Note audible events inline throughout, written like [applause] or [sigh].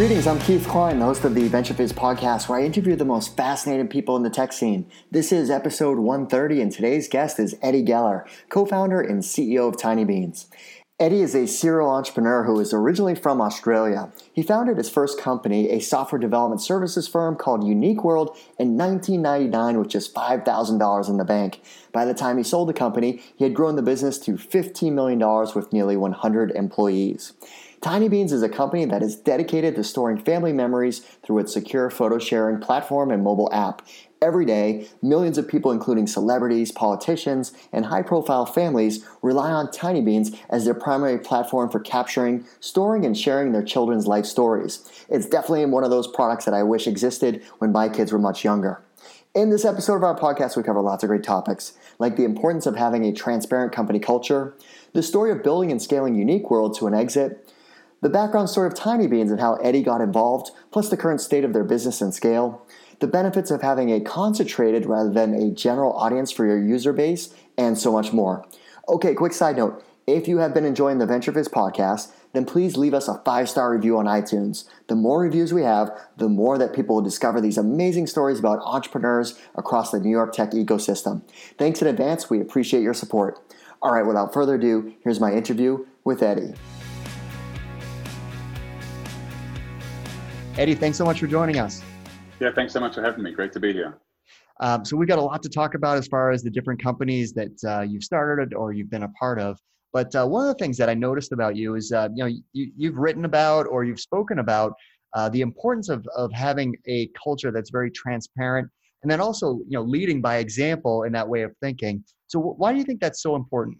Greetings, I'm Keith Cline, the host of the VentureFizz podcast, where I interview the most fascinating people in the tech scene. This is episode 130, and today's guest is Eddie Geller, co founder and CEO of Tinybeans. Eddie is a serial entrepreneur who is originally from Australia. He founded his first company, a software development services firm called Unique World, in 1999 with just $5,000 in the bank. By the time he sold the company, he had grown the business to $15 million with nearly 100 employees. Tinybeans is a company that is dedicated to storing family memories through its secure photo sharing platform and mobile app. Every day, millions of people, including celebrities, politicians, and high profile families, rely on Tinybeans as their primary platform for capturing, storing, and sharing their children's life stories. It's definitely one of those products that I wish existed when my kids were much younger. In this episode of our podcast, we cover lots of great topics, like the importance of having a transparent company culture, the story of building and scaling Unique World to an exit, the background story of Tinybeans and how Eddie got involved, plus the current state of their business and scale, the benefits of having a concentrated rather than a general audience for your user base, and so much more. Okay, quick side note. If you have been enjoying the VentureFizz podcast, then please leave us a five star review on iTunes. The more reviews we have, the more that people will discover these amazing stories about entrepreneurs across the New York tech ecosystem. Thanks in advance. We appreciate your support. All right, without further ado, here's my interview with Eddie. Eddie, thanks so much for joining us. Yeah, thanks so much for having me. Great to be here. Um, so we've got a lot to talk about as far as the different companies that uh, you've started or you've been a part of. But uh, one of the things that I noticed about you is, uh, you know, you, have written about or you've spoken about uh, the importance of of having a culture that's very transparent, and then also, you know, leading by example in that way of thinking. So why do you think that's so important?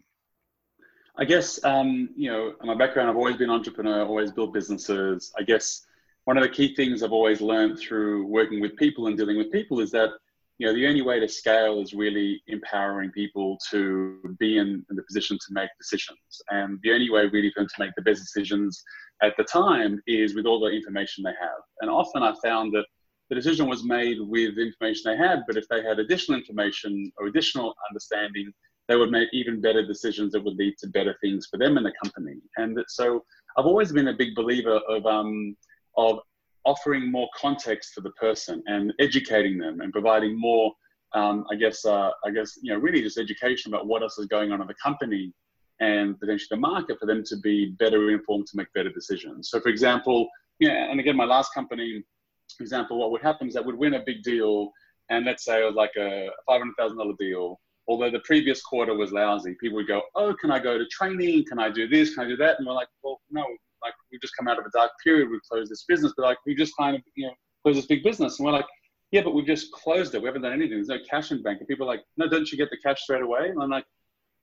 I guess, um, you know, my background, I've always been an entrepreneur, always built businesses. I guess one of the key things I've always learned through working with people and dealing with people is that you know the only way to scale is really empowering people to be in, in, the position to make decisions. And the only way really for them to make the best decisions at the time is with all the information they have. And often i found that the decision was made with the information they had but if they had additional information or additional understanding they would make even better decisions that would lead to better things for them and the company. And so i've always been a big believer of um, of offering more context to the person and educating them and providing more, um, I guess, uh, I guess, you know, really just education about what else is going on in the company and potentially the market for them to be better informed to make better decisions. So, for example, yeah, and again, my last company example, what would happen is that would win a big deal, and let's say it was like a five hundred thousand dollar deal. Although the previous quarter was lousy, people would go, "Oh, can I go to training? Can I do this? Can I do that?" And we're like, "Well, no, like we've just come out of a dark period, we've closed this business, but like we just kind of you know closed this big business, and we're like, yeah, but we've just closed it. We haven't done anything. There's no cash in bank, and people are like, no, don't you get the cash straight away? And I'm like,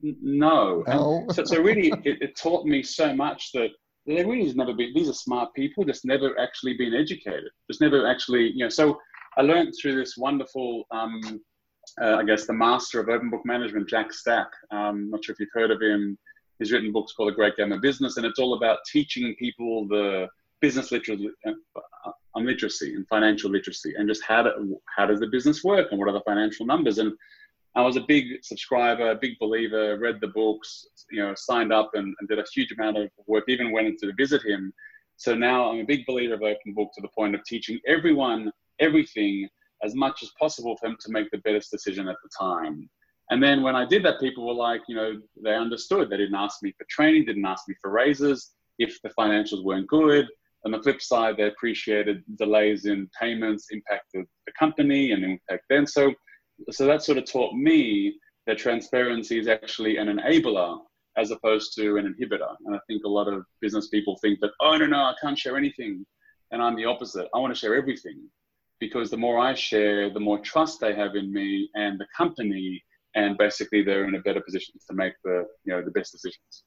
no. no. So, so really, it, it taught me so much that there really has never been. These are smart people, just never actually been educated. Just never actually, you know. So I learned through this wonderful. Um, uh, I guess the master of open book management, Jack Stack. Um, not sure if you've heard of him. He's written books called The Great Game of Business, and it's all about teaching people the business literacy, uh, literacy and financial literacy, and just how to, how does the business work and what are the financial numbers. And I was a big subscriber, big believer, read the books, you know, signed up and, and did a huge amount of work, even went to visit him. So now I'm a big believer of open book to the point of teaching everyone everything as much as possible for them to make the best decision at the time. And then when I did that, people were like, you know, they understood. They didn't ask me for training, didn't ask me for raises if the financials weren't good. On the flip side, they appreciated delays in payments impacted the company and impact them. So, so that sort of taught me that transparency is actually an enabler as opposed to an inhibitor. And I think a lot of business people think that, oh, no, no, I can't share anything. And I'm the opposite. I want to share everything because the more I share, the more trust they have in me and the company and basically they're in a better position to make the you know the best decisions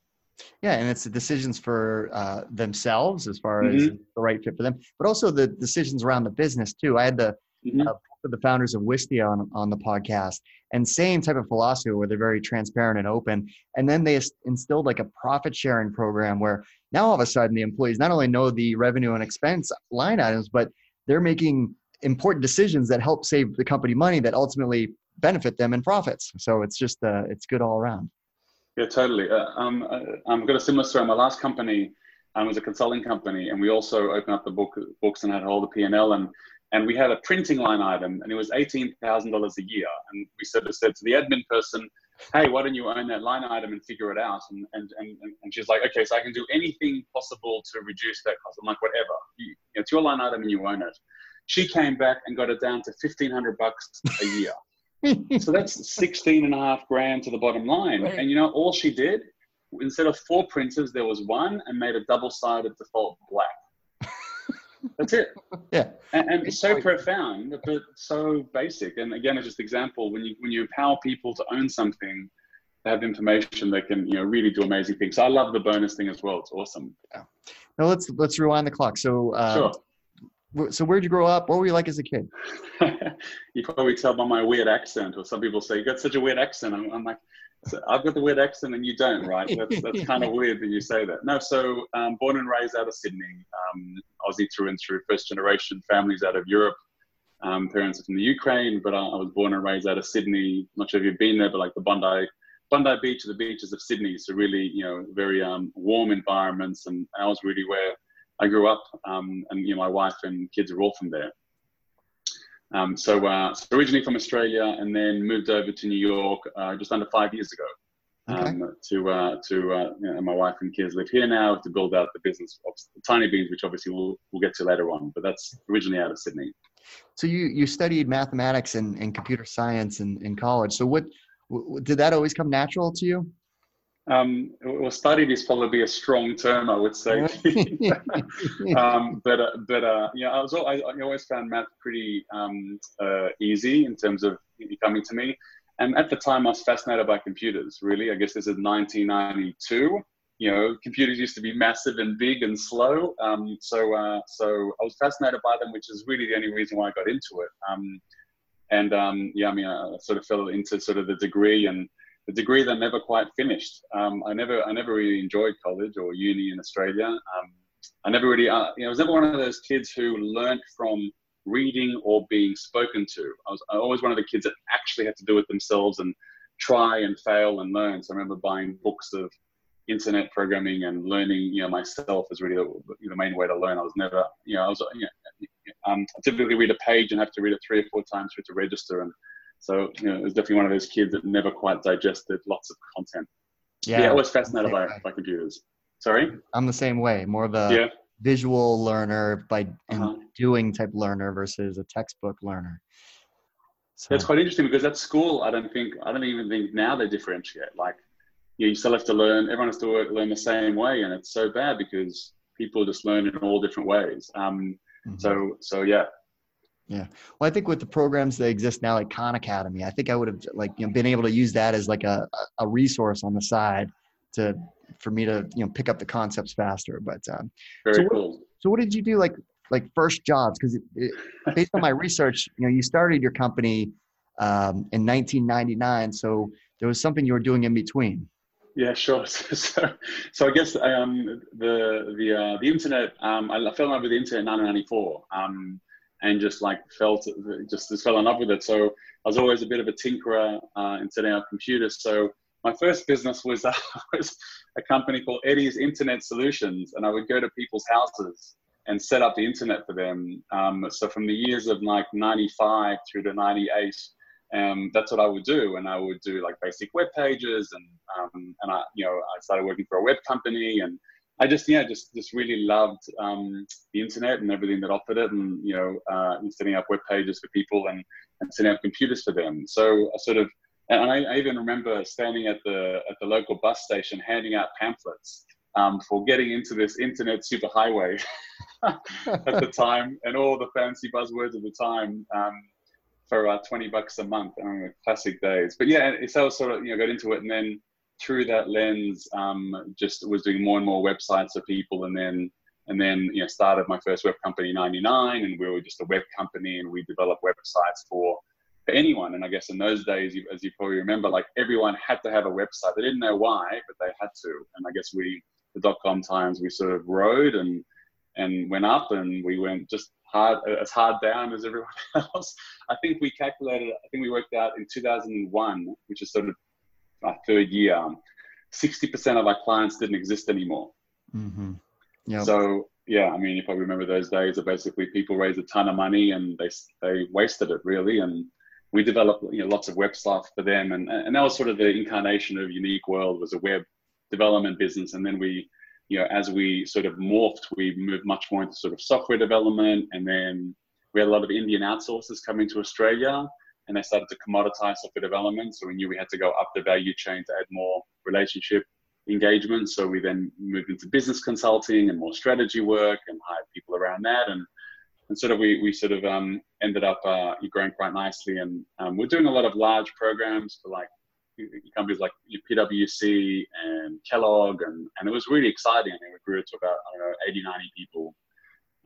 yeah and it's the decisions for uh, themselves as far mm-hmm. as the right fit for them but also the decisions around the business too i had the mm-hmm. uh, the founders of Wistia on, on the podcast and same type of philosophy where they're very transparent and open and then they instilled like a profit sharing program where now all of a sudden the employees not only know the revenue and expense line items but they're making important decisions that help save the company money that ultimately benefit them in profits. So it's just uh, it's good all around. Yeah, totally. Uh, um, uh, I've got a similar story. My last company, um, was a consulting company, and we also opened up the book, books and had all the P and L, and and we had a printing line item, and it was eighteen thousand dollars a year. And we of said to the admin person, "Hey, why don't you own that line item and figure it out?" And and and, and she's like, "Okay, so I can do anything possible to reduce that cost." I'm like, "Whatever, you, it's your line item and you own it." She came back and got it down to fifteen hundred bucks a year. So that's 16 and a half grand to the bottom line. Right. And you know, all she did, instead of four printers, there was one and made a double sided default black. [laughs] That's it. yeah. And, and it's so profound, but so basic. And again, it's just example when you when you empower people to own something, they have information that can you know really do amazing things. So I love the bonus thing as well. It's awesome. Yeah. Now let's let's rewind the clock. So uh, sure so where'd you grow up? What were you like as a kid? [laughs] you probably tell by my weird accent, or some people say you got such a weird accent. I'm, I'm like, so I've got the weird accent and you don't, right? That's, that's kind of [laughs] weird that you say that. No, so um, born and raised out of Sydney, um, Aussie through and through, first generation families out of Europe. Um, parents are from the Ukraine, but I, I, was born and raised out of Sydney. not sure if you've been there, but like the Bondi, Bondi Beach, the beaches of Sydney. So really, you know, very um, warm environments, and I was really where I grew up, um, and you know, my wife and kids are all from there. Um, so, uh, so, originally from Australia, and then moved over to New York uh, just under five years ago. Um. To uh, to uh, you know, my wife and kids live here now to build out the business of Tinybeans, which obviously we'll we'll get to later on. But that's originally out of Sydney. So you you studied mathematics and, and computer science in, in college. So what did that always come natural to you? Um, well, studied is probably a strong term, I would say. [laughs] um, but uh, but uh, yeah, I was I, I always found math pretty um, uh, easy in terms of coming to me. And at the time, I was fascinated by computers. Really, I guess this is 1992. You know, computers used to be massive and big and slow. Um, so uh, so I was fascinated by them, which is really the only reason why I got into it. Um, and um, yeah, I mean, I sort of fell into sort of the degree and degree that I never quite finished. Um, I never, I never really enjoyed college or uni in Australia. Um, I never really, uh, you know, I was never one of those kids who learned from reading or being spoken to. I was always one of the kids that actually had to do it themselves and try and fail and learn. So I remember buying books of internet programming and learning, you know, myself is really the, the main way to learn. I was never, you know, I was, you know, um, I typically read a page and have to read it three or four times it to register. And so, you know, it was definitely one of those kids that never quite digested lots of content. Yeah, yeah I was fascinated by, by computers. Sorry? I'm the same way, more of a yeah. visual learner by uh-huh. doing type learner versus a textbook learner. So. That's quite interesting because at school, I don't think, I don't even think now they differentiate. Like, you, know, you still have to learn, everyone has to learn the same way. And it's so bad because people just learn in all different ways. Um, mm-hmm. So, so yeah, yeah. Well, I think with the programs that exist now, like Khan Academy, I think I would have like you know been able to use that as like a a resource on the side to for me to you know pick up the concepts faster. But um, very so cool. What, so what did you do like like first jobs? Because based on my research, you know, you started your company um, in 1999, so there was something you were doing in between. Yeah, sure. [laughs] So, so I guess um, the the uh, the internet. Um, I fell in love with the internet in 1994. Um, and just like felt just, just fell in love with it. So I was always a bit of a tinkerer uh, in setting up computers. So my first business was, [laughs] uh, was a company called Eddie's Internet Solutions, and I would go to people's houses and set up the internet for them. Um, so from the years of like 95 through to 98, um, that's what I would do. And I would do like basic web pages and, um, and I, you know, I started working for a web company and I just yeah just just really loved um, the internet and everything that offered it, and you know uh, setting up web pages for people and, and setting up computers for them. So I sort of and I, I even remember standing at the at the local bus station handing out pamphlets um, for getting into this internet superhighway [laughs] at the [laughs] time, and all the fancy buzzwords of the time. Um, for uh, 20 bucks a month, I mean, classic days. But yeah, so I sort of, you know, got into it and then through that lens, um, just was doing more and more websites for people, and then and then you know started my first web company in '99, and we were just a web company, and we developed websites for for anyone. And I guess in those days, as you probably remember, like everyone had to have a website. They didn't know why, but they had to. And I guess we, the dot com times, we sort of rode and and went up, and we went just hard as hard down as everyone [laughs] else. I think we calculated. I think we worked out in 2001, which is sort of our third year, 60% of our clients didn't exist anymore. Mm-hmm. Yep. So yeah, I mean, if I remember those days of basically people raised a ton of money and they they wasted it really, and we developed you know lots of web stuff for them, and and that was sort of the incarnation of Unique World was a web development business, and then we you know as we sort of morphed, we moved much more into sort of software development, and then we had a lot of Indian outsourcers coming to Australia, and they started to commoditize software development, so we knew we had to go up the value chain to add more relationship engagement. So we then moved into business consulting and more strategy work and hired people around that. And, and sort of we, we sort of um, ended up uh, growing quite nicely. And um, we're doing a lot of large programs for like companies like PwC and Kellogg. And, and it was really exciting. I we grew to about, I don't know, 80, 90 people.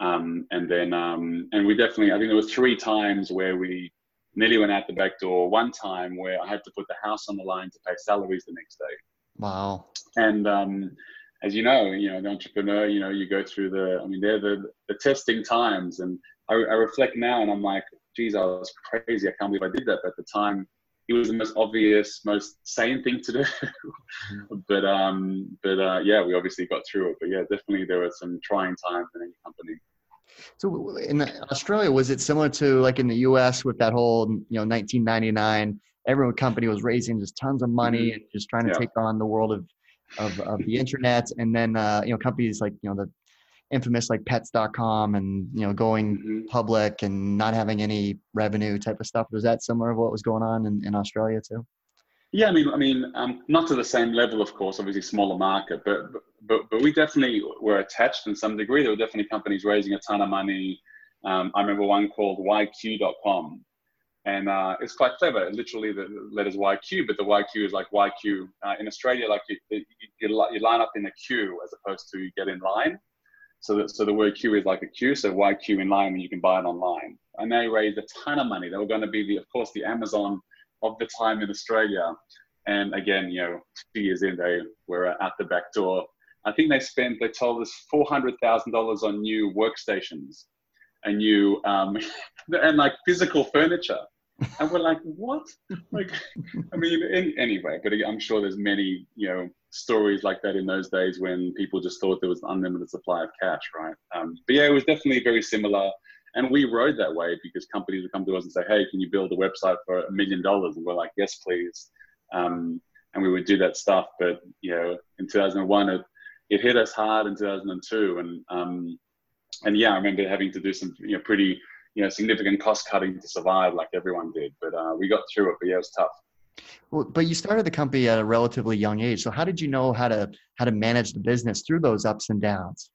Um, and then, um, and we definitely, I think there were three times where we nearly went out the back door. One time where I had to put the house on the line to pay salaries the next day. Wow. And um, as you know, you know, the entrepreneur, you know, you go through the, I mean, they're the, the testing times. And I, I reflect now and I'm like, geez, I was crazy. I can't believe I did that. But at the time, it was the most obvious, most sane thing to do. Mm-hmm. [laughs] but um, but uh, yeah, we obviously got through it. But yeah, definitely there were some trying times in any company. So in Australia, was it similar to like in the U.S. with that whole you know 1999 every company was raising just tons of money mm-hmm. and just trying to yeah. take on the world of, of, of the internet. And then, uh, you know, companies like, you know, the infamous like pets.com and, you know, going mm-hmm. public and not having any revenue type of stuff. Was that similar to what was going on in, in Australia too? Yeah, I mean, I mean, um, not to the same level, of course. Obviously, smaller market, but, but but we definitely were attached in some degree. There were definitely companies raising a ton of money. Um, I remember one called YQ.com, and uh, it's quite clever. Literally, the letters YQ, but the YQ is like YQ uh, in Australia. Like you, you, you, line up in a queue as opposed to get in line. So, that, so the word queue is like a queue. So YQ in line, and you can buy it online. And they raised a ton of money. They were going to be the, of course, the Amazon of the time in Australia. And again, you know, two years in, they were at the back door. I think they spent, they told us $400,000 on new workstations and new, um, [laughs] and like physical furniture and we're like, what? Like, I mean, in, anyway, but I'm sure there's many, you know, stories like that in those days when people just thought there was an unlimited supply of cash, right? Um, but yeah, it was definitely very similar. And we rode that way because companies would come to us and say, hey, can you build a website for a million dollars? And we're like, yes, please. Um, and we would do that stuff. But, you know, in 2001, it, it hit us hard in 2002. And, um, and yeah, I remember having to do some, you know, pretty you know significant cost cutting to survive like everyone did but uh, we got through it but yeah it was tough well, but you started the company at a relatively young age so how did you know how to how to manage the business through those ups and downs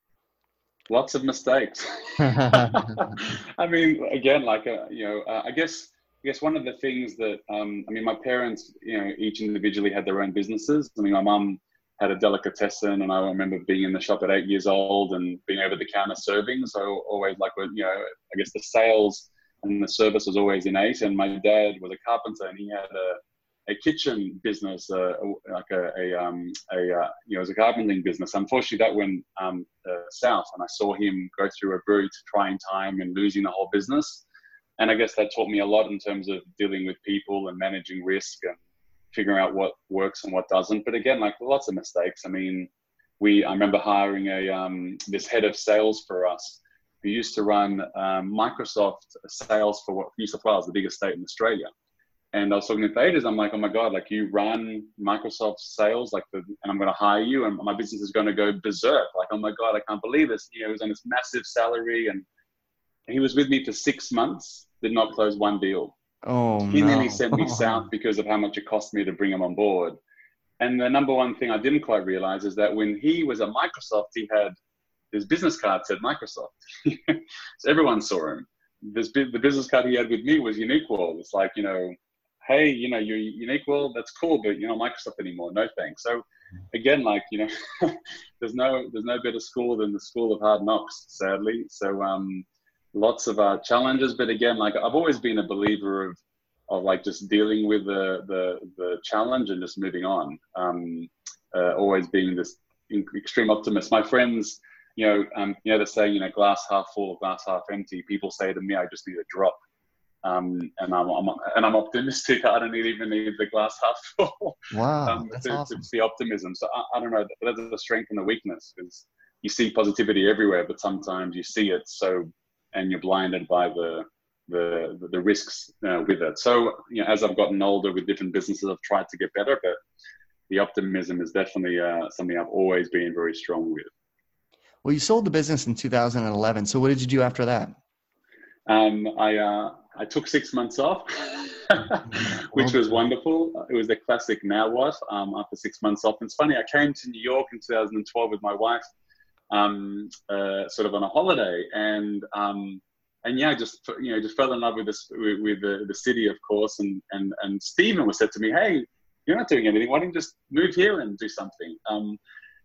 lots of mistakes [laughs] i mean again like uh, you know uh, i guess I guess one of the things that um, I mean, my parents, you know, each individually had their own businesses. I mean, my mum had a delicatessen, and I remember being in the shop at eight years old and being over the counter serving. So always like, you know, I guess the sales and the service was always innate. And my dad was a carpenter, and he had a, a kitchen business, uh, like a, a, um, a uh, you know, was a carpenting business. Unfortunately, that went um, uh, south, and I saw him go through a very trying time and losing the whole business. And I guess that taught me a lot in terms of dealing with people and managing risk and figuring out what works and what doesn't. But again, like lots of mistakes. I mean, we I remember hiring a um, this head of sales for us who used to run um, Microsoft sales for what New South Wales, the biggest state in Australia. And I was talking to Thaddeus, I'm like, oh my God, like you run Microsoft sales, like the, and I'm going to hire you and my business is going to go berserk. Like, oh my God, I can't believe this. You know, he was on this massive salary and he was with me for six months, did not close one deal. Oh, he no. nearly sent me [laughs] south because of how much it cost me to bring him on board. And the number one thing I didn't quite realize is that when he was at Microsoft, he had his business card said Microsoft. [laughs] so everyone saw him. This the business card he had with me was Unique World. It's like you know, hey, you know, you're Unique World. That's cool, but you're not Microsoft anymore. No thanks. So again, like you know, [laughs] there's no there's no better school than the school of hard knocks. Sadly, so um, lots of uh, challenges. But again, like I've always been a believer of of like just dealing with the the, the challenge and just moving on. Um, uh, always being this extreme optimist. My friends, you know, um, you know, they're saying, you know, glass half full, glass half empty. People say to me, I just need a drop. Um, and I'm, I'm, and I'm optimistic. I don't even need the glass half full. Wow, [laughs] um, that's to, awesome. to see optimism. So I, I, don't know. That's the strength and the weakness because you see positivity everywhere, but sometimes you see it so, and you're blinded by the the the risks uh, with it. So, you know, as I've gotten older with different businesses, I've tried to get better, but the optimism is definitely uh, something I've always been very strong with. Well, you sold the business in 2011. So, what did you do after that? Um, I uh, I took six months off, [laughs] which was wonderful. It was the classic now what um, after six months off. And it's funny, I came to New York in 2012 with my wife, um, uh, sort of on a holiday, and um, and yeah, just you know, just fell in love with this with, with the, the city, of course. And and and Stephen was said to me, "Hey, you're not doing anything. Why don't you just move here and do something?" Um,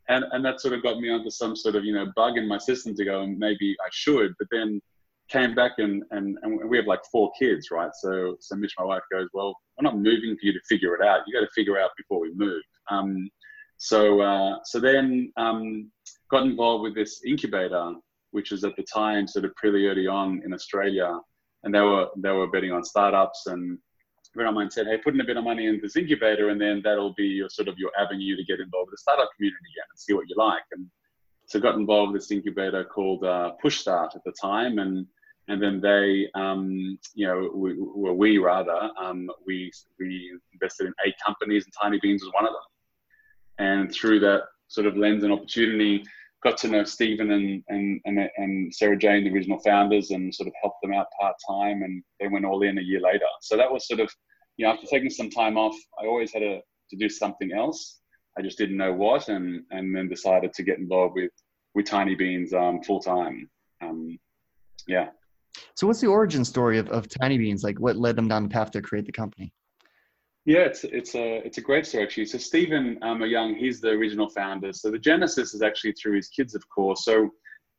and and that sort of got me onto some sort of you know bug in my system to go, and maybe I should. But then came back and, and, and we have like four kids, right? So, so Mitch, my wife goes, well, we're not moving for you to figure it out. You got to figure out before we move. Um, so, uh, so then um, got involved with this incubator, which was at the time sort of pretty early on in Australia, and they were they were betting on startups. And friend of mine said, hey, put in a bit of money in this incubator, and then that'll be your sort of your avenue to get involved with the startup community again and see what you like. And so got involved with this incubator called uh, Push Start at the time, and and then they, um, you know, we, well, we rather, um, we we invested in eight companies, and Tinybeans was one of them. And through that sort of lens and opportunity, got to know Stephen and and and, and Sarah Jane, the original founders, and sort of helped them out part time, and they went all in a year later. So that was sort of, you know, after taking some time off, I always had a, to do something else. I just didn't know what, and and then decided to get involved with with Tinybeans um, full time. Um, yeah. So, what's the origin story of, of Tinybeans? Like, what led them down the path to create the company? Yeah, it's it's a it's a great story actually. So Stephen um, Young, he's the original founder. So the genesis is actually through his kids, of course. So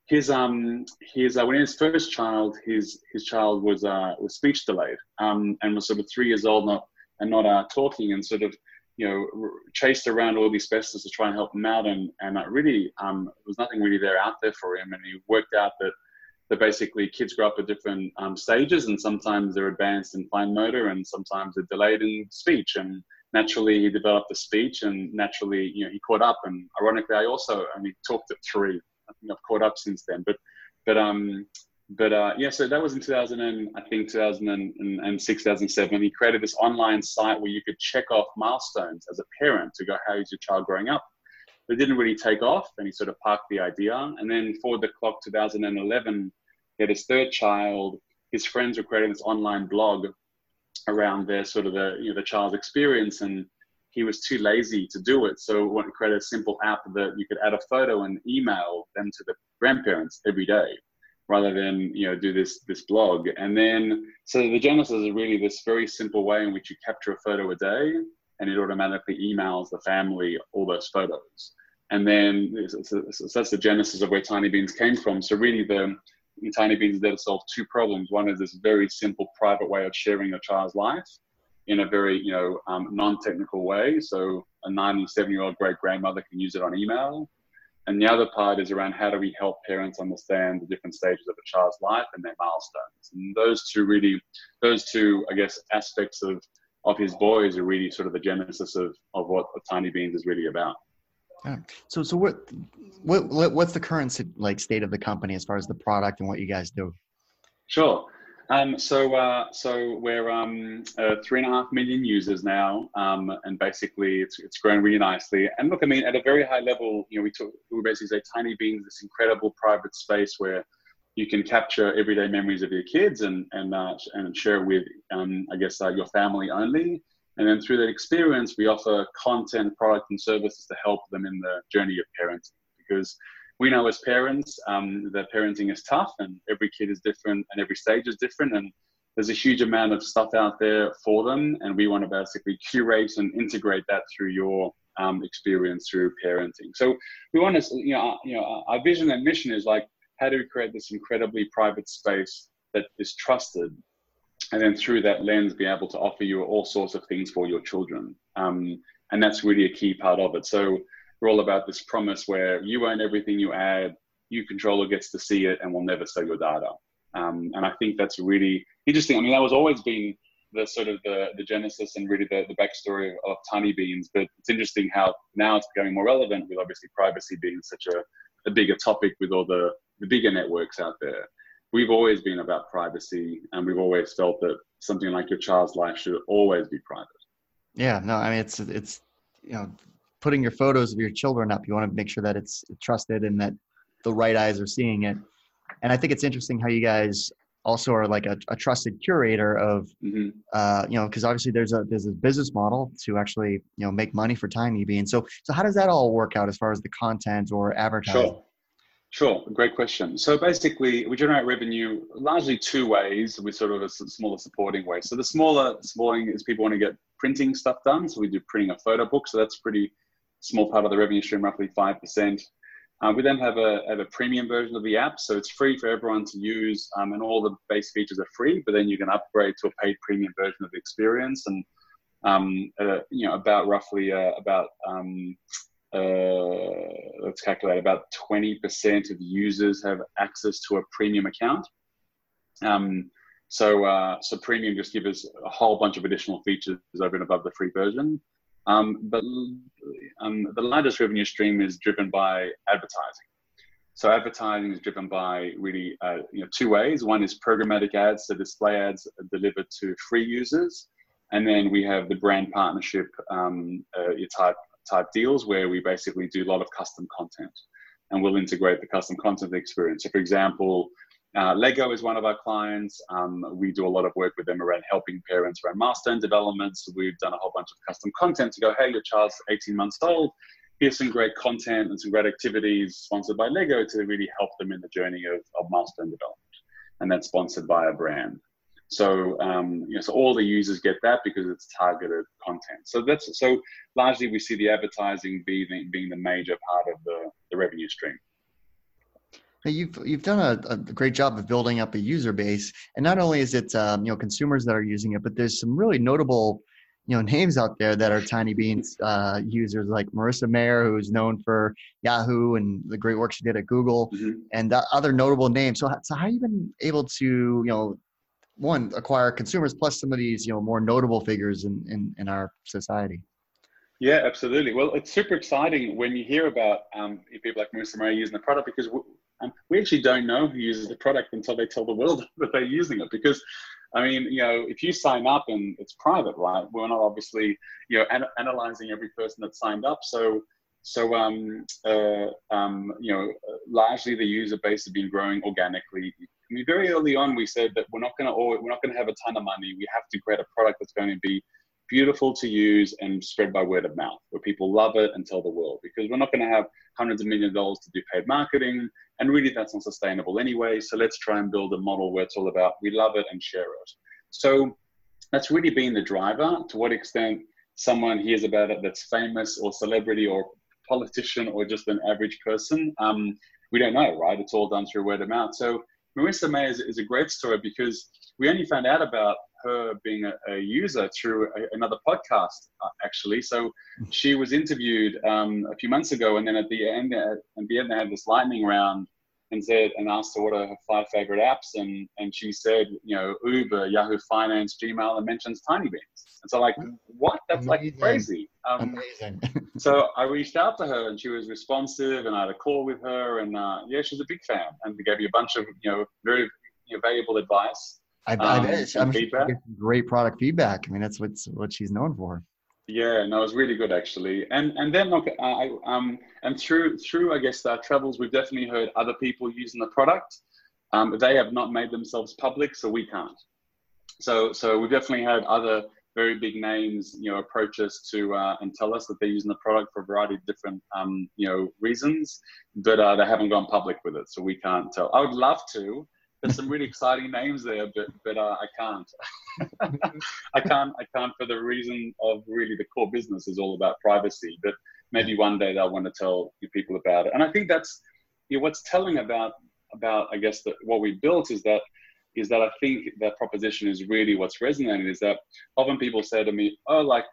his um his uh, when his first child, his his child was uh was speech delayed um and was sort of three years old, not and not uh, talking, and sort of you know chased around all these specialists to try and help him out, and and really um there was nothing really there out there for him, and he worked out that that basically kids grow up at different um, stages and sometimes they're advanced in fine motor and sometimes they're delayed in speech and naturally he developed the speech and naturally you know he caught up and ironically i also only talked at three. I think i've caught up since then but but um but uh, yeah so that was in 2000 and i think 2006 2007 he created this online site where you could check off milestones as a parent to go how is your child growing up it didn't really take off and he sort of parked the idea. And then forward the clock 2011, he had his third child. His friends were creating this online blog around their sort of the, you know, the child's experience and he was too lazy to do it. So wanted to create a simple app that you could add a photo and email them to the grandparents every day rather than you know do this this blog and then so the genesis is really this very simple way in which you capture a photo a day and it automatically emails the family all those photos. And then so that's the genesis of where Tinybeans came from. So really, the Tinybeans is there to solve two problems. One is this very simple private way of sharing your child's life in a very you know um, non-technical way. So a 97-year-old great grandmother can use it on email. And the other part is around how do we help parents understand the different stages of a child's life and their milestones. And those two really, those two, I guess, aspects of of his boys are really sort of the genesis of, of what Tinybeans is really about. Yeah. So, so what, what, what's the current like state of the company as far as the product and what you guys do? Sure. Um, so, uh, so we're um, uh, three and a half million users now, um, and basically it's it's grown really nicely. And look, I mean, at a very high level, you know, we talk, we basically say Tinybeans, this incredible private space where you can capture everyday memories of your kids and and uh, and share with um, I guess uh, your family only. And then through that experience, we offer content, product, and services to help them in the journey of parenting. Because we know as parents um, that parenting is tough, and every kid is different, and every stage is different, and there's a huge amount of stuff out there for them, and we want to basically curate and integrate that through your um, experience through parenting. So we want to, you know, you know, our vision and mission is like how do we create this incredibly private space that is trusted? And then through that lens be able to offer you all sorts of things for your children. Um, and that's really a key part of it. So we're all about this promise where you own everything you add you controller gets to see it and will never sell your data. Um, and i think that's really interesting. I mean that was always been the sort of the, the genesis and really the, the backstory of Tinybeans but it's interesting how now it's becoming more relevant with obviously privacy being such a a bigger topic with all the, the bigger networks out there. We've always been about privacy, and we've always felt that something like your child's life should always be private. Yeah, no, I mean it's it's you know putting your photos of your children up. You want to make sure that it's trusted and that the right eyes are seeing it. And I think it's interesting how you guys also are like a, a trusted curator of mm-hmm. uh, you know because obviously there's a there's a business model to actually you know make money for Tinybean so so how does that all work out as far as the content or advertising? Sure. Sure. Great question. So basically we generate revenue largely two ways with sort of a smaller supporting way. So the smaller supporting is people want to get printing stuff done. So we do printing a photo book so that's pretty small part of the revenue stream roughly 5% uh, we then have a, have a premium version of the app, so it's free for everyone to use, um, and all the base features are free. But then you can upgrade to a paid premium version of the experience, and um, uh, you know about roughly uh, about um, uh, let's calculate about twenty percent of users have access to a premium account. Um, so uh, so premium just gives us a whole bunch of additional features over and above the free version. Um, but um, the largest revenue stream is driven by advertising. So advertising is driven by really uh, you know two ways. One is programmatic ads, so display ads delivered to free users, and then we have the brand partnership um, uh, type type deals where we basically do a lot of custom content, and we'll integrate the custom content experience. So for example, uh, Lego is one of our clients. Um, we do a lot of work with them around helping parents around milestone developments. We've done a whole bunch of custom content to go, hey, your child's 18 months old. Here's some great content and some great activities sponsored by Lego to really help them in the journey of, of milestone development. And that's sponsored by a brand. So, um, you know, so all the users get that because it's targeted content. So that's so largely we see the advertising being, being the major part of the, the revenue stream. You've you've done a, a, great job of building up a user base, and not only is it um, you know consumers that are using it, but there's some really notable you know [laughs] names out there that are Tinybeans uh, users, like Marissa Mayer, who's known for Yahoo and the great work she did at Google, mm-hmm. and other notable names. So, so how have you been able to you know one acquire consumers plus some of these you know more notable figures in in, in our society? Yeah, absolutely. Well, it's super exciting when you hear about um, people like Marissa Mayer using the product because um, we actually don't know who uses the product until they tell the world [laughs] that they're using it. Because, I mean, you know, if you sign up and it's private, right? We're not obviously, you know, an- analyzing every person that signed up. So, so um, uh, um, you know, largely the user base has been growing organically. I mean, very early on, we said that we're not going to we're not going to have a ton of money. We have to create a product that's going to be beautiful to use and spread by word of mouth, where people love it and tell the world. Because we're not going to have hundreds of million dollars to do paid marketing, and really that's not sustainable anyway. So let's try and build a model where it's all about we love it and share it. So that's really been the driver. To what extent someone hears about it that's famous or celebrity or politician or just an average person, um, we don't know, right? It's all done through word of mouth. So Marissa Mayer is, is a great story because we only found out about her being a, a user through a, another podcast, uh, actually. So she was interviewed um, a few months ago, and then at the end, at, at the end, they had this lightning round and said and asked her what are her five favorite apps, and and she said, you know, Uber, Yahoo Finance, Gmail, and mentions Tinybeans. And so like, what? That's Amazing. like crazy. Um, Amazing. [laughs] [laughs] so I reached out to her, and she was responsive, and I had a call with her, and uh, yeah, she's a big fan, and gave me a bunch of you know very you know, valuable advice. I, I um, bet I'm feedback. great product feedback. I mean, that's what's what she's known for. Yeah, no, it was really good actually. And and then look, I um and through through I guess our travels, we've definitely heard other people using the product. Um, they have not made themselves public, so we can't. So so we've definitely had other very big names, you know, approach us to uh, and tell us that they're using the product for a variety of different, um, you know, reasons, but uh, they haven't gone public with it, so we can't tell. I would love to, there's some really exciting names there, but but uh, I can't. [laughs] I can't. I can't for the reason of really the core business is all about privacy. But maybe one day they'll want to tell people about it. And I think that's you know, what's telling about about I guess that what we built is that is that I think that proposition is really what's resonating. Is that often people say to me, "Oh, like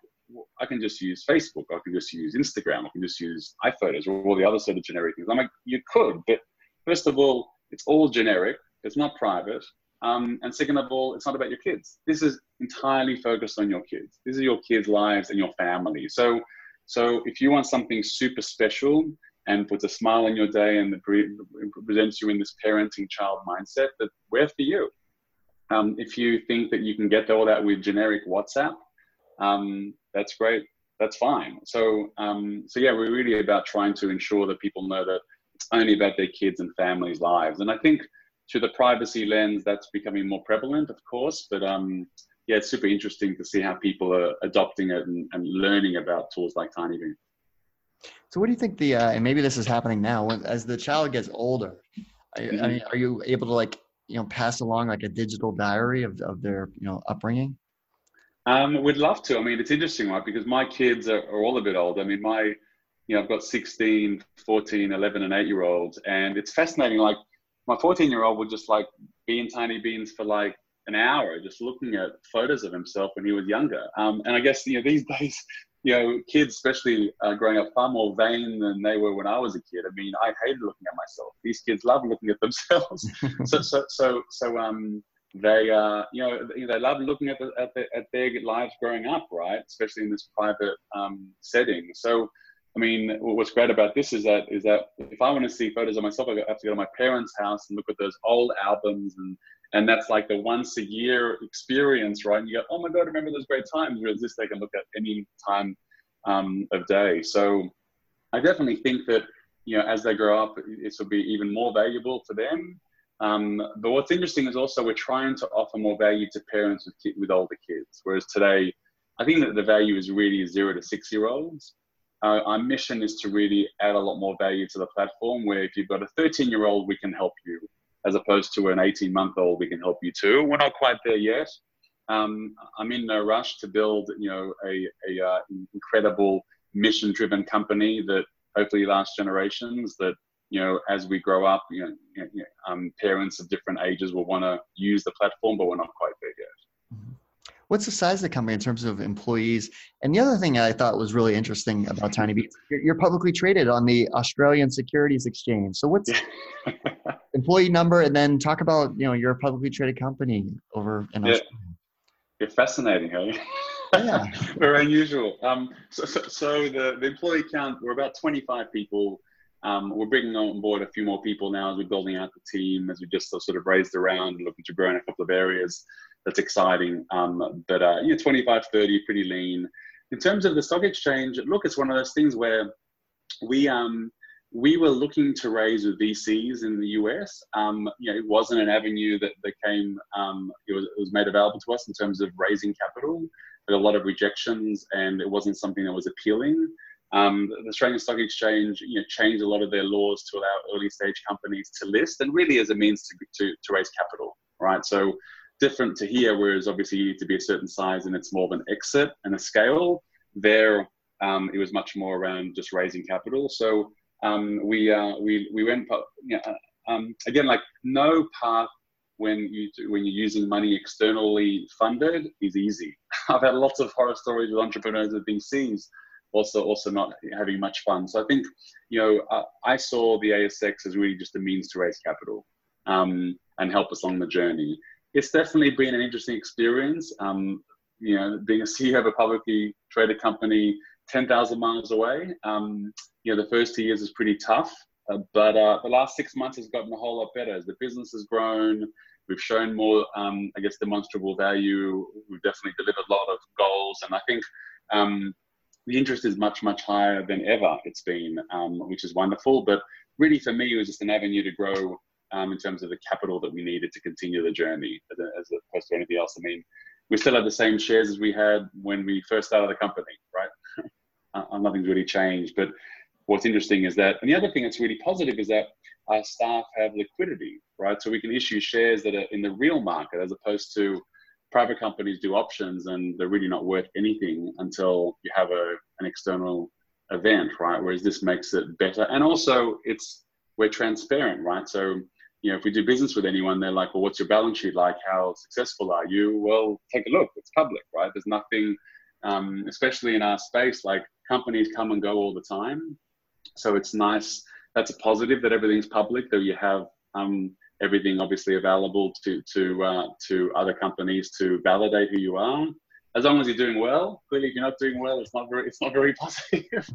I can just use Facebook, I can just use Instagram, I can just use iPhotos or all the other sort of generic things." I'm like, you could, but first of all, it's all generic. It's not private. Um, and second of all, it's not about your kids. This is entirely focused on your kids. These are your kids' lives and your family. So, so if you want something super special, and puts a smile on your day and presents you in this parenting child mindset that we're for you. Um, if you think that you can get all that with generic WhatsApp, um, that's great. That's fine. So, um, so yeah, we're really about trying to ensure that people know that it's only about their kids and families' lives. And I think through the privacy lens, that's becoming more prevalent, of course. But um, yeah, it's super interesting to see how people are adopting it and, and learning about tools like Tinybean. So, what do you think the uh, and maybe this is happening now when, as the child gets older? I, mm-hmm. I mean, are you able to like you know pass along like a digital diary of, of their you know upbringing? Um, we'd love to. I mean, it's interesting, right? Because my kids are, are all a bit old. I mean, my you know, I've got 16, 14, 11, and 8 year olds, and it's fascinating. Like my 14 year old would just like be in Tinybeans for like an hour just looking at photos of himself when he was younger. Um, and I guess you know these [laughs] days, you know, kids, especially uh, growing up, far more vain than they were when I was a kid. I mean, I hated looking at myself. These kids love looking at [laughs] themselves. [laughs] so, so, so, so, um, they, uh, you know, they love looking at the, at, the, at their lives growing up, right? Especially in this private um, setting. So, I mean, what's great about this is that is that if I want to see photos of myself, I have to go to my parents' house and look at those old albums and and that's like the once a year experience, right? And you go, oh my god, remember those great times. Whereas this they can look at any time um, of day. So I definitely think that you know as they grow up, this will be even more valuable for them. Um, but what's interesting is also we're trying to offer more value to parents with with older kids. Whereas today, I think that the value is really zero to six year olds. Uh, our mission is to really add a lot more value to the platform. Where if you've got a 13 year old, we can help you as opposed to an 18 month old, we can help you too. We're not quite there yet. Um, I'm in no rush to build, you know, a, a uh, incredible mission driven company that hopefully lasts generations that, you know, as we grow up, you know, you know um, parents of different ages will want to use the platform, but we're not quite there. What's the size of the company in terms of employees? And the other thing I thought was really interesting about Tinybeans, you're publicly traded on the Australian Securities Exchange. So what's [laughs] employee number, and then talk about you know you're a publicly traded company over in yeah. Australia. You're fascinating, are you? Yeah. [laughs] Very unusual. Um, so, so, so, the, the employee count, we're about 25 people. Um, we're bringing on board a few more people now as we're building out the team, as we just sort of raised around, and looking to grow in a couple of areas. That's exciting. Um, but uh, yeah, 25, 30, pretty lean. In terms of the stock exchange, look, it's one of those things where we um, we were looking to raise with VCs in the US. Um, you know, it wasn't an avenue that, that came, um, it, was, it was made available to us in terms of raising capital. There a lot of rejections and it wasn't something that was appealing. Um, the Australian Stock Exchange you know, changed a lot of their laws to allow early stage companies to list and really as a means to, to, to raise capital, right? So different to here, whereas obviously you need to be a certain size and it's more of an exit and a scale. There, um, it was much more around just raising capital. So um, we, uh, we, we went, you know, um, again, like no path when you when you're using money externally funded is easy. [laughs] I've had lots of horror stories with entrepreneurs with VCs also also not having much fun. So I think you know uh, I saw the ASX as really just a means to raise capital um, and help us along the journey. It's definitely been an interesting experience. Um, you know, being a CEO of a publicly traded company 10,000 miles away. Um, you know, the first two years is pretty tough, uh, but uh, the last six months has gotten a whole lot better as the business has grown. We've shown more, um, I guess, demonstrable value. We've definitely delivered a lot of goals, and I think um, the interest is much, much higher than ever it's been, um, which is wonderful. But really, for me, it was just an avenue to grow um, in terms of the capital that we needed to continue the journey, as, opposed to anything else. I mean, we still have the same shares as we had when we first started the company, right? [laughs] uh, nothing's really changed. But what's interesting is that, and the other thing that's really positive is that our staff have liquidity, right? So we can issue shares that are in the real market as opposed to private companies do options and they're really not worth anything until you have a, an external event, right? Whereas this makes it better. And also it's, we're transparent, right? So, you know, if we do business with anyone, they're like, well, what's your balance sheet like? How successful are you? Well, take a look. It's public, right? There's nothing, um, especially in our space, like companies come and go all the time. So it's nice. That's a positive that everything's public, that you have um, everything obviously available to to uh, to other companies to validate who you are. as long as you're doing well. Clearly, if you're not doing well, it's not very it's not very [laughs] positive.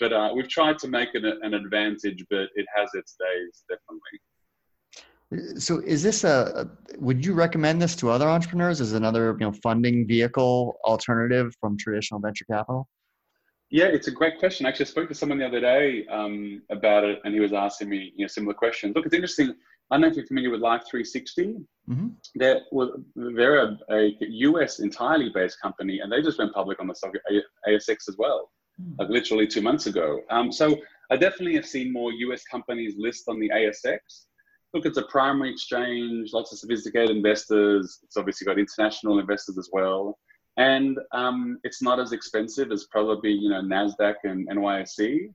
but uh, we've tried to make it an advantage, but it has its days definitely. So, is this a? Would you recommend this to other entrepreneurs as another you know funding vehicle alternative from traditional venture capital? Yeah, it's a great question. Actually, I spoke to someone the other day um, about it, and he was asking me you know similar questions. Look, it's interesting. I don't know if you're familiar with Life 360. Mm-hmm. They're, well, they're a, a, US entirely based company, and they just went public on the stock ASX as well, mm-hmm. like literally two months ago. Um, so I definitely have seen more US companies list on the ASX. Look, it's a primary exchange, lots of sophisticated investors. It's obviously got international investors as well. And um, it's not as expensive as probably, you know, NASDAQ and NYSE.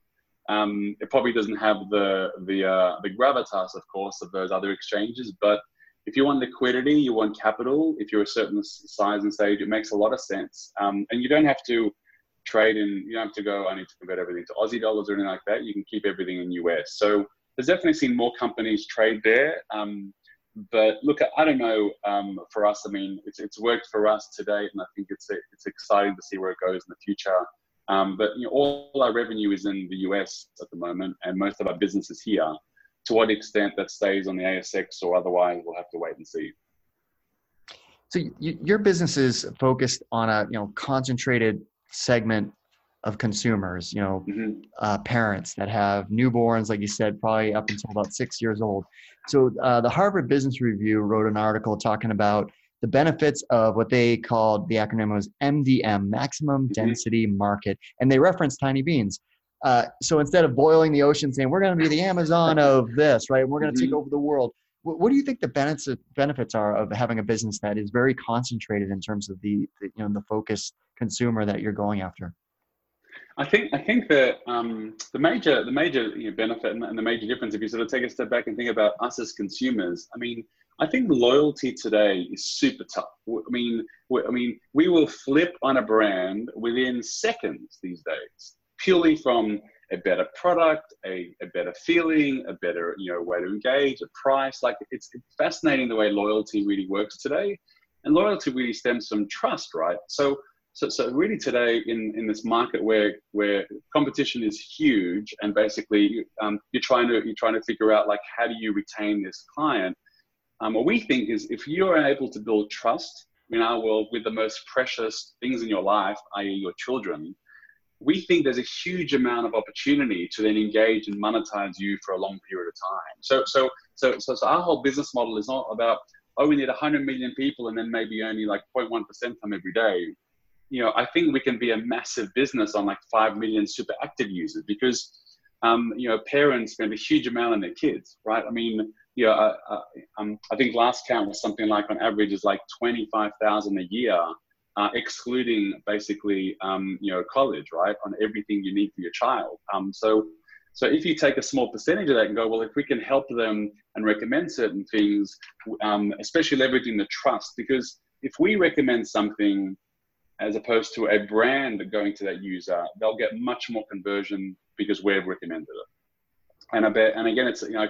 Um, it probably doesn't have the the uh, the gravitas, of course, of those other exchanges. But if you want liquidity, you want capital. If you're a certain size and stage, it makes a lot of sense. Um, and you don't have to trade in. You don't have to go. I need to convert everything to Aussie dollars or anything like that. You can keep everything in US. So there's definitely seen more companies trade there. Um, but look, I don't know. Um, for us, I mean, it's, it's worked for us today, and I think it's it's exciting to see where it goes in the future. Um, but you know, all our revenue is in the US at the moment, and most of our business is here. To what extent that stays on the ASX or otherwise, we'll have to wait and see. So you, your business is focused on a you know concentrated segment of consumers. You know, mm-hmm. uh, parents that have newborns, like you said, probably up until about six years old. So uh, the Harvard Business Review wrote an article talking about the benefits of what they called the acronym was MDM, maximum mm-hmm. density market, and they referenced Tinybeans. Uh, so instead of boiling the ocean, saying we're going to be the Amazon [laughs] of this, right? We're going to mm-hmm. take over the world. What, what, do you think the benefits benefits are of having a business that is very concentrated in terms of the, the you know the focus consumer that you're going after? I think I think that um, the major the major you know, benefit and the major difference, if you sort of take a step back and think about us as consumers, I mean, I think loyalty today is super tough. I mean, I mean, we will flip on a brand within seconds these days, purely from a better product, a, a better feeling, a better you know way to engage, a price. Like it's fascinating the way loyalty really works today, and loyalty really stems from trust, right? So. So, so really today in, in this market where where competition is huge and basically um, you're trying to you're trying to figure out like how do you retain this client um, what we think is if you're able to build trust in our world with the most precious things in your life, i.e., your children, we think there's a huge amount of opportunity to then engage and monetize you for a long period of time. So, so, so, so, so our whole business model is not about oh, we need 100 million people and then maybe only like 0.1% come every day. You know, I think we can be a massive business on like 5 million super active users because, um, you know, parents spend a huge amount on their kids, right? I mean, yeah, uh, uh, um, I think last count was something like on average is like 25,000 a year, uh, excluding basically, um, you know, college, right? On everything you need for your child. Um, so, so if you take a small percentage of that and go, well, if we can help them and recommend certain things, um, especially leveraging the trust, because if we recommend something as opposed to a brand going to that user, they'll get much more conversion because we've recommended it. And I bet, and again, it's you know,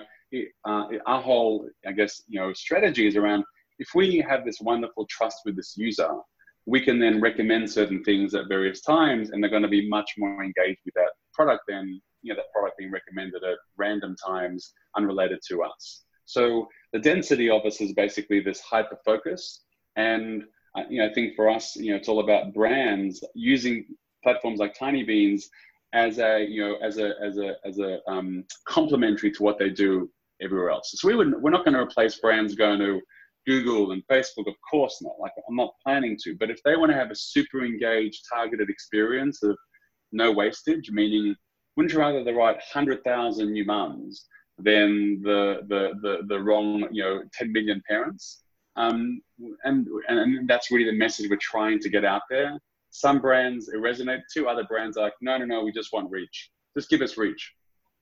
uh, our whole, I guess, you know, strategy is around if we have this wonderful trust with this user, we can then recommend certain things at various times, and they're going to be much more engaged with that product than you know that product being recommended at random times unrelated to us. So the density of us is basically this hyper focus, and uh, you know, I think for us, you know, it's all about brands using platforms like Tinybeans as a you know as a as a as a um, complementary to what they do everywhere else. So we would, we're not going to replace brands going to Google and Facebook, of course not. Like I'm not planning to. But if they want to have a super engaged, targeted experience of no wastage, meaning wouldn't you rather the right hundred thousand new mums than the the the the wrong you know 10 million parents? Um, and and that's really the message we're trying to get out there. Some brands it resonates to, other brands are like, no, no, no, we just want reach. Just give us reach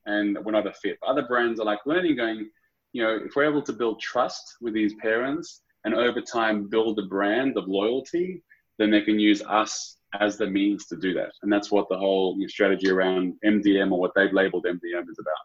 and we're not a fit. Other brands are like learning, going, you know, if we're able to build trust with these parents and over time build a brand of loyalty, then they can use us as the means to do that. And that's what the whole strategy around MDM or what they've labeled MDM is about.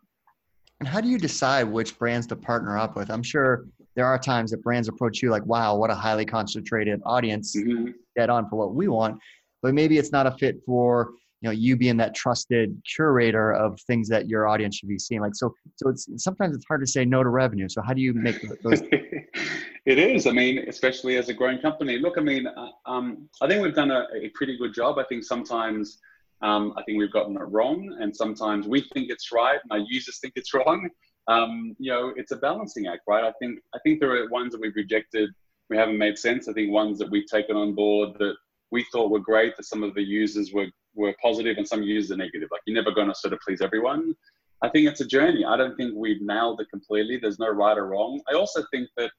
And how do you decide which brands to partner up with? I'm sure there are times that brands approach you like, wow, what a highly concentrated audience, mm-hmm. dead on for what we want. But maybe it's not a fit for you know you being that trusted curator of things that your audience should be seeing. Like so, so it's sometimes it's hard to say no to revenue. So how do you make those? [laughs] it is. I mean, especially as a growing company. Look, I mean, uh, um, I think we've done a, a pretty good job. I think sometimes. Um, I think we've gotten it wrong, and sometimes we think it's right, and our users think it's wrong um, you know, it's a balancing act, right? I think I think there are ones that we've rejected, we haven't made sense. I think ones that we've taken on board that we thought were great, that some of the users were were positive and some users are negative. Like you're never going to sort of please everyone. I think it's a journey. I don't think we've nailed it completely. There's no right or wrong. I also think that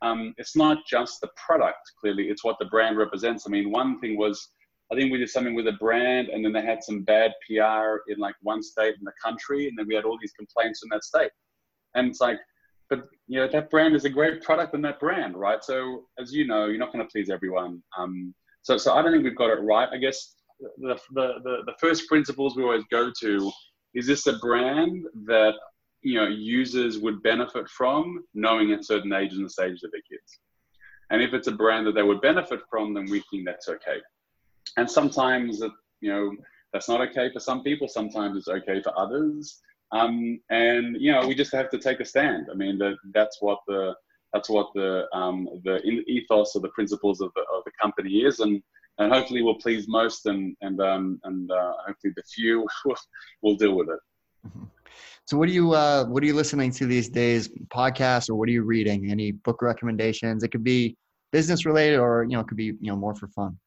um, it's not just the product. Clearly, it's what the brand represents. I mean, one thing was I think we did something with a brand, and then they had some bad PR in like one state in the country, and then we had all these complaints in that state. And it's like, but you know, that brand is a great product in that brand, right? So as you know, you're not going to please everyone. Um, so, so I don't think we've got it right. I guess the, the, the, the first principles we always go to is this a brand that you know users would benefit from knowing at certain ages and stages of their kids and if it's a brand that they would benefit from then we think that's okay and sometimes you know that's not okay for some people sometimes it's okay for others um, and you know, we just have to take a stand. I mean, that that's what the that's what the um, the ethos or the principles of the, of the company is, and and hopefully we'll please most, and and um, and uh, hopefully the few will, [laughs] will deal with it. Mm-hmm. So, what are you uh, what are you listening to these days? Podcasts or what are you reading? Any book recommendations? It could be business related, or you know, it could be you know more for fun.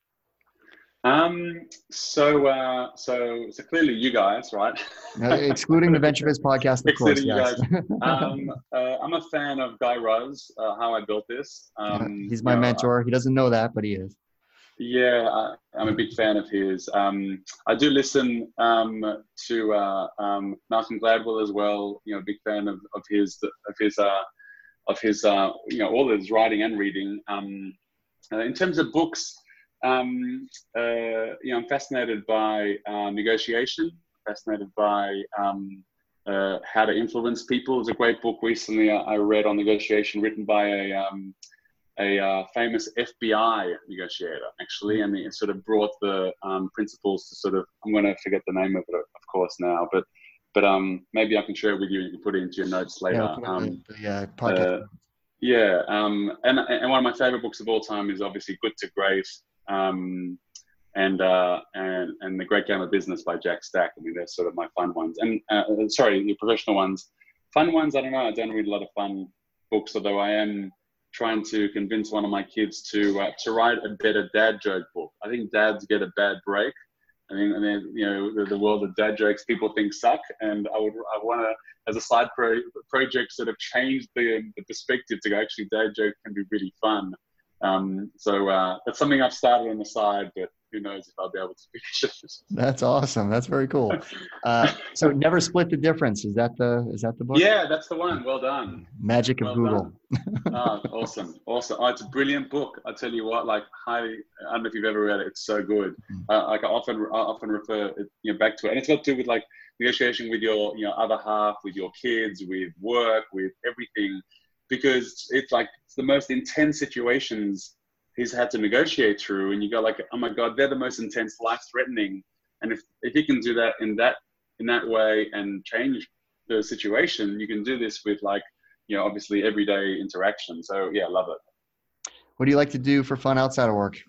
Um, so, uh, so, so clearly you guys, right? excluding the VentureFizz podcast, of course. Yes. [laughs] um, uh, I'm a fan of Guy Raz, uh, How I Built This. Um, he's my mentor. he doesn't know that, but he is. Yeah, I, am a big fan of his. Um, I do listen um, to uh, um, Malcolm Gladwell as well. You know, big fan of, of his of his uh, of his uh, you know all his writing and reading. Um, uh, in terms of books, um, uh, you know, I'm fascinated by uh, negotiation, fascinated by um, uh, how to influence people. There's a great book recently I read on negotiation written by a, um, a uh, famous FBI negotiator, actually, and it sort of brought the um, principles to sort of, I'm going to forget the name of it, of course, now, but but um, maybe I can share it with you and you can put it into your notes later. Yeah, um, yeah, uh, yeah, um, and and one of my favorite books of all time is obviously Good to Great um, and uh, and and the Great Game of Business by Jack Stack. I mean, they're sort of my fun ones. And uh, sorry, the professional ones. Fun ones, I don't know. I don't read a lot of fun books, although I am trying to convince one of my kids to uh, to write a better dad joke book. I think dads get a bad break. I mean, I mean, you know, the, the world of dad jokes people think suck, and I would, I want to, as a side pro, project, sort of change the, the perspective to go, actually, dad jokes can be really fun. Um, so uh, that's something I've started on the side, but who knows if I'll be able to [laughs] finish it. That's awesome. That's very cool. Uh, so [laughs] never split the difference. Is that the is that the book? Yeah, that's the one. Well done. Magic of Google. oh, awesome, awesome. Oh, it's a brilliant book. I tell you what, like highly. I don't know if you've ever read it. It's so good. Uh, like I often I often refer it, you know back to it, and it's got to do with like negotiation with your you know other half, with your kids, with work, with everything because it's like it's the most intense situations he's had to negotiate through. And you go like oh my god they're the most intense life threatening and if, if he can do that in that in that way and change the situation you can do this with like you know obviously everyday interaction. So yeah love it. What do you like to do for fun outside of work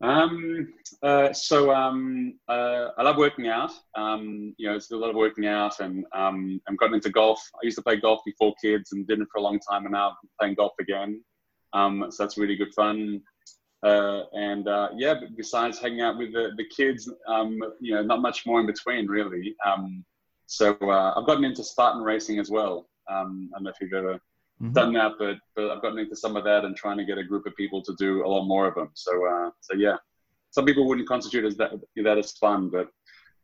um, uh, so um, uh, I love working out. Um, you know, it's a lot of working out, and um, I'm gotten into golf. I used to play golf before kids, and didn't for a long time, and now I'm playing golf again. Um, so that's really good fun. Uh, and uh, yeah, besides hanging out with the, the kids, um, you know, not much more in between, really. Um, so uh, I've gotten into Spartan racing as well. Um, I don't know if you've ever mm-hmm. done that, but but I've gotten into some of that and trying to get a group of people to do a lot more of them. So uh, so yeah, some people wouldn't constitute as that that as fun, but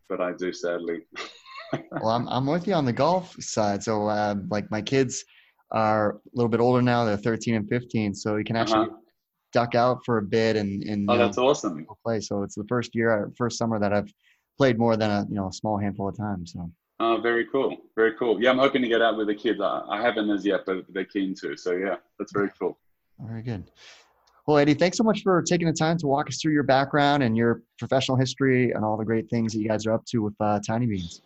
but I do sadly. [laughs] well, I'm I'm with you on the golf side. So uh, like my kids are a little bit older now; they're 13 and 15, so you can actually. Uh-huh. Duck out for a bit and, and oh, that's know, awesome. Play. So it's the first year, first summer that I've played more than a you know a small handful of times. So Oh, very cool. Very cool. Yeah, I'm hoping to get out with the kids. I, I haven't as yet, but they're keen to. So yeah, that's very cool. Very good. Well, Eddie, thanks so much for taking the time to walk us through your background and your professional history and all the great things that you guys are up to with uh, Tinybeans.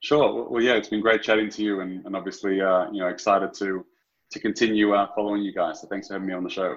Sure. Well, yeah, it's been great chatting to you, and, and obviously, uh, you know, excited to to continue uh, following you guys. So thanks for having me on the show.